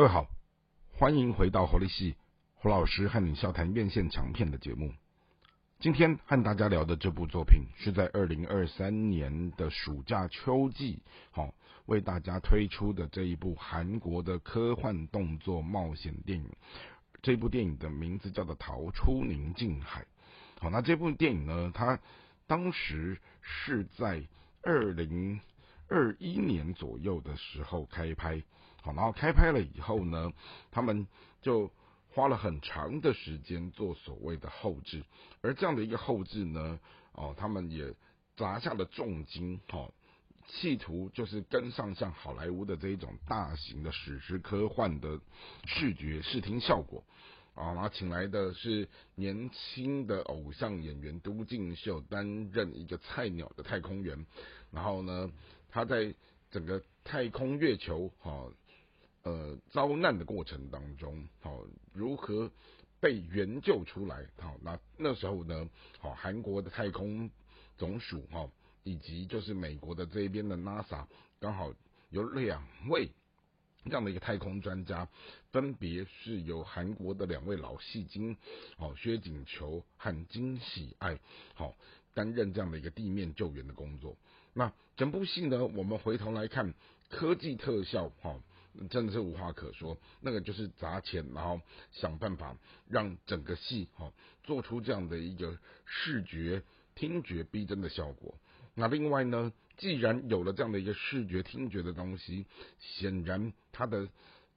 各位好，欢迎回到活力系胡老师和你笑谈院线强片的节目。今天和大家聊的这部作品是在二零二三年的暑假秋季，好为大家推出的这一部韩国的科幻动作冒险电影。这部电影的名字叫做《逃出宁静海》。好，那这部电影呢，它当时是在二零二一年左右的时候开拍。好，然后开拍了以后呢，他们就花了很长的时间做所谓的后置，而这样的一个后置呢，哦，他们也砸下了重金，哦，企图就是跟上像好莱坞的这一种大型的史诗科幻的视觉视听效果，啊，然后请来的是年轻的偶像演员都敬秀担任一个菜鸟的太空员，然后呢，他在整个太空月球，哈。呃，遭难的过程当中，好，如何被援救出来？好，那那时候呢，好，韩国的太空总署，哈，以及就是美国的这边的 NASA，刚好有两位这样的一个太空专家，分别是由韩国的两位老戏精，好，薛景求和金喜爱，好，担任这样的一个地面救援的工作。那整部戏呢，我们回头来看科技特效，哈。真的是无话可说，那个就是砸钱，然后想办法让整个戏哈做出这样的一个视觉、听觉逼真的效果。那另外呢，既然有了这样的一个视觉、听觉的东西，显然它的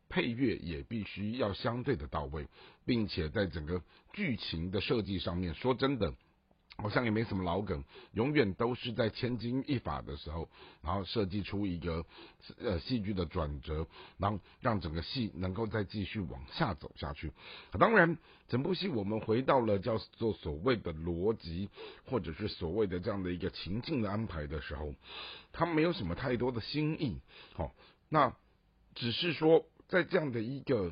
配乐也必须要相对的到位，并且在整个剧情的设计上面，说真的。好像也没什么老梗，永远都是在千钧一发的时候，然后设计出一个呃戏剧的转折，然后让整个戏能够再继续往下走下去。当然，整部戏我们回到了叫做所谓的逻辑，或者是所谓的这样的一个情境的安排的时候，它没有什么太多的新意。好，那只是说在这样的一个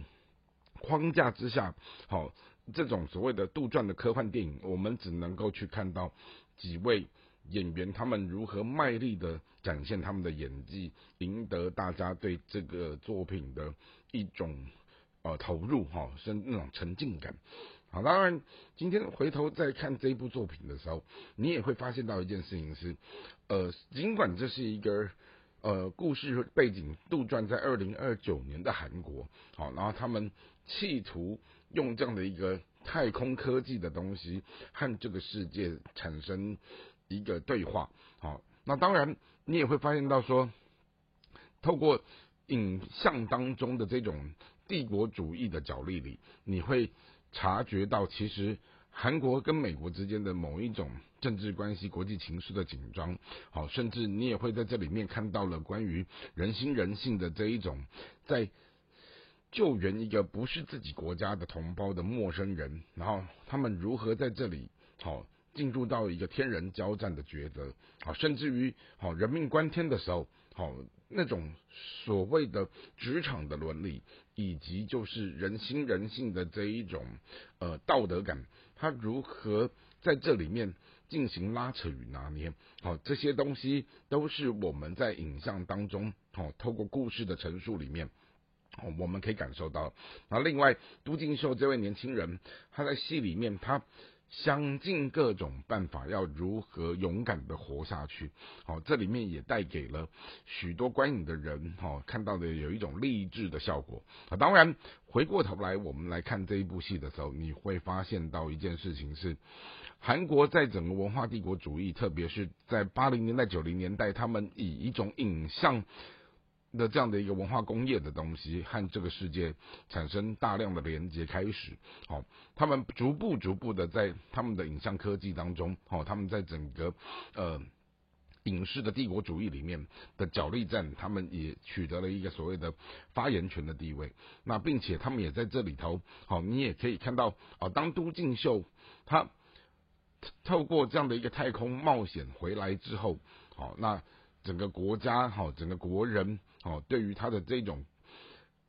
框架之下，好。这种所谓的杜撰的科幻电影，我们只能够去看到几位演员他们如何卖力的展现他们的演技，赢得大家对这个作品的一种呃投入哈，是那种沉浸感。好，当然今天回头再看这部作品的时候，你也会发现到一件事情是，呃，尽管这是一个呃故事背景杜撰在二零二九年的韩国，好，然后他们企图。用这样的一个太空科技的东西和这个世界产生一个对话，好，那当然你也会发现到说，透过影像当中的这种帝国主义的角力里，你会察觉到其实韩国跟美国之间的某一种政治关系、国际情势的紧张，好，甚至你也会在这里面看到了关于人心人性的这一种在。救援一个不是自己国家的同胞的陌生人，然后他们如何在这里好进入到一个天人交战的抉择，好甚至于好人命关天的时候，好那种所谓的职场的伦理，以及就是人心人性的这一种呃道德感，他如何在这里面进行拉扯与拿捏，好这些东西都是我们在影像当中好透过故事的陈述里面。我们可以感受到，然后另外，都敬秀这位年轻人，他在戏里面，他想尽各种办法要如何勇敢的活下去。好，这里面也带给了许多观影的人，哈，看到的有一种励志的效果。啊，当然，回过头来我们来看这一部戏的时候，你会发现到一件事情是，韩国在整个文化帝国主义，特别是在八零年代、九零年代，他们以一种影像。的这样的一个文化工业的东西和这个世界产生大量的连接开始，好，他们逐步逐步的在他们的影像科技当中，好，他们在整个呃影视的帝国主义里面的角力战，他们也取得了一个所谓的发言权的地位。那并且他们也在这里头，好，你也可以看到，哦，当都敬秀他透过这样的一个太空冒险回来之后，好，那。整个国家哈，整个国人哦，对于他的这种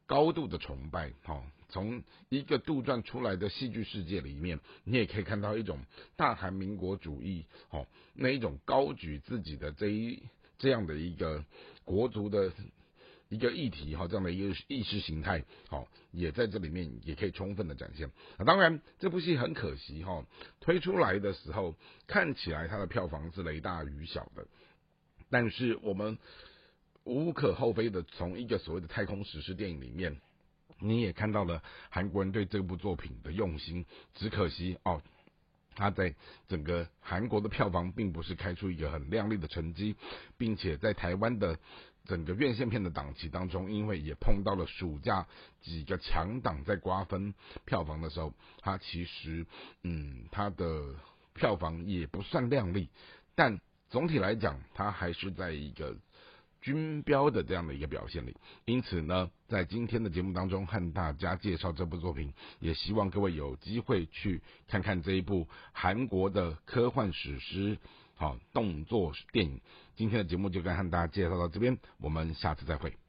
高度的崇拜哈，从一个杜撰出来的戏剧世界里面，你也可以看到一种大韩民国主义哦，那一种高举自己的这一这样的一个国族的一个议题哈，这样的一个意识形态，好，也在这里面也可以充分的展现。啊，当然这部戏很可惜哈，推出来的时候看起来它的票房是雷大雨小的，但是我们无可厚非的从一个所谓的太空史诗电影里面，你也看到了韩国人对这部作品的用心，只可惜哦。他在整个韩国的票房并不是开出一个很亮丽的成绩，并且在台湾的整个院线片的档期当中，因为也碰到了暑假几个强档在瓜分票房的时候，它其实嗯它的票房也不算亮丽，但总体来讲，它还是在一个。军标的这样的一个表现力，因此呢，在今天的节目当中和大家介绍这部作品，也希望各位有机会去看看这一部韩国的科幻史诗，好动作电影。今天的节目就跟和大家介绍到这边，我们下次再会。